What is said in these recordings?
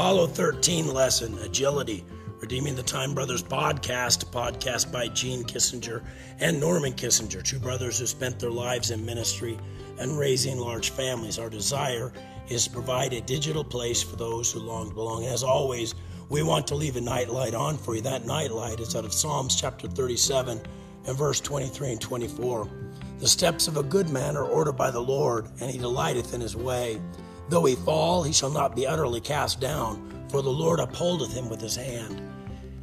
Apollo 13 lesson Agility. Redeeming the Time Brothers podcast, podcast by Gene Kissinger and Norman Kissinger, two brothers who spent their lives in ministry and raising large families. Our desire is to provide a digital place for those who long to belong. As always, we want to leave a nightlight on for you. That nightlight is out of Psalms chapter 37 and verse 23 and 24. The steps of a good man are ordered by the Lord, and he delighteth in his way. Though he fall, he shall not be utterly cast down, for the Lord upholdeth him with his hand.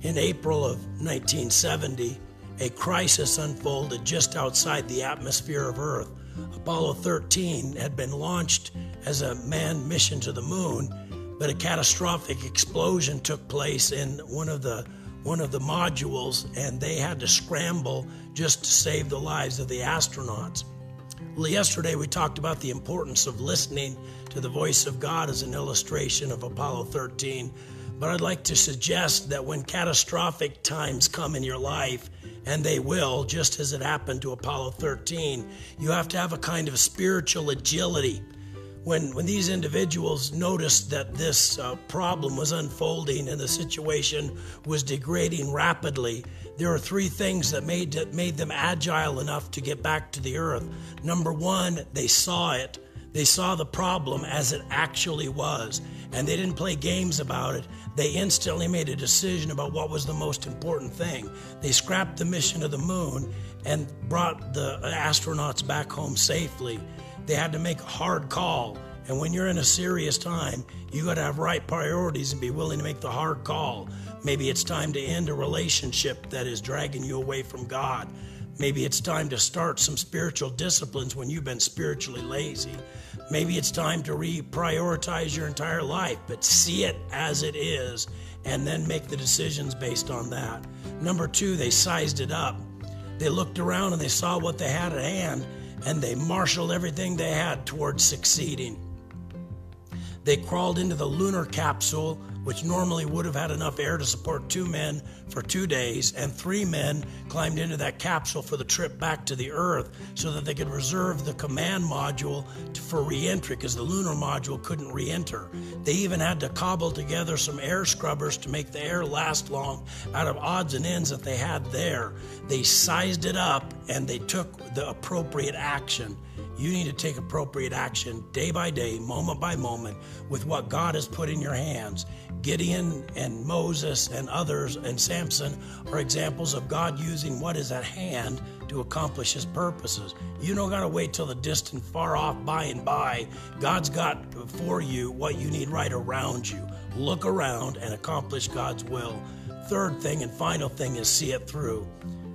In April of 1970, a crisis unfolded just outside the atmosphere of Earth. Apollo 13 had been launched as a manned mission to the moon, but a catastrophic explosion took place in one of the one of the modules and they had to scramble just to save the lives of the astronauts. Well, yesterday we talked about the importance of listening to the voice of God as an illustration of Apollo 13. But I'd like to suggest that when catastrophic times come in your life, and they will, just as it happened to Apollo 13, you have to have a kind of spiritual agility when when these individuals noticed that this uh, problem was unfolding and the situation was degrading rapidly, there are three things that made that made them agile enough to get back to the earth. Number one, they saw it. They saw the problem as it actually was, and they didn't play games about it. They instantly made a decision about what was the most important thing. They scrapped the mission to the moon and brought the astronauts back home safely. They had to make a hard call. And when you're in a serious time, you got to have right priorities and be willing to make the hard call. Maybe it's time to end a relationship that is dragging you away from God. Maybe it's time to start some spiritual disciplines when you've been spiritually lazy. Maybe it's time to reprioritize your entire life, but see it as it is and then make the decisions based on that. Number two, they sized it up. They looked around and they saw what they had at hand and they marshaled everything they had towards succeeding. They crawled into the lunar capsule, which normally would have had enough air to support two men for two days, and three men climbed into that capsule for the trip back to the Earth so that they could reserve the command module for reentry because the lunar module couldn't reenter. They even had to cobble together some air scrubbers to make the air last long out of odds and ends that they had there. They sized it up and they took the appropriate action. You need to take appropriate action day by day, moment by moment, with what God has put in your hands. Gideon and Moses and others and Samson are examples of God using what is at hand to accomplish his purposes. You don't got to wait till the distant, far off by and by. God's got for you what you need right around you. Look around and accomplish God's will. Third thing and final thing is see it through.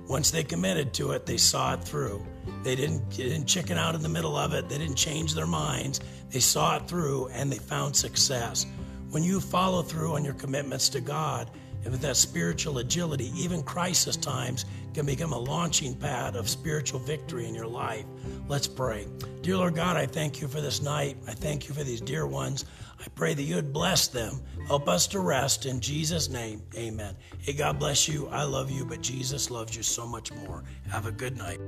Once they committed to it, they saw it through. They didn't, they didn't chicken out in the middle of it. They didn't change their minds. They saw it through and they found success. When you follow through on your commitments to God and with that spiritual agility, even crisis times can become a launching pad of spiritual victory in your life. Let's pray. Dear Lord God, I thank you for this night. I thank you for these dear ones. I pray that you would bless them. Help us to rest in Jesus' name. Amen. Hey, God bless you. I love you, but Jesus loves you so much more. Have a good night.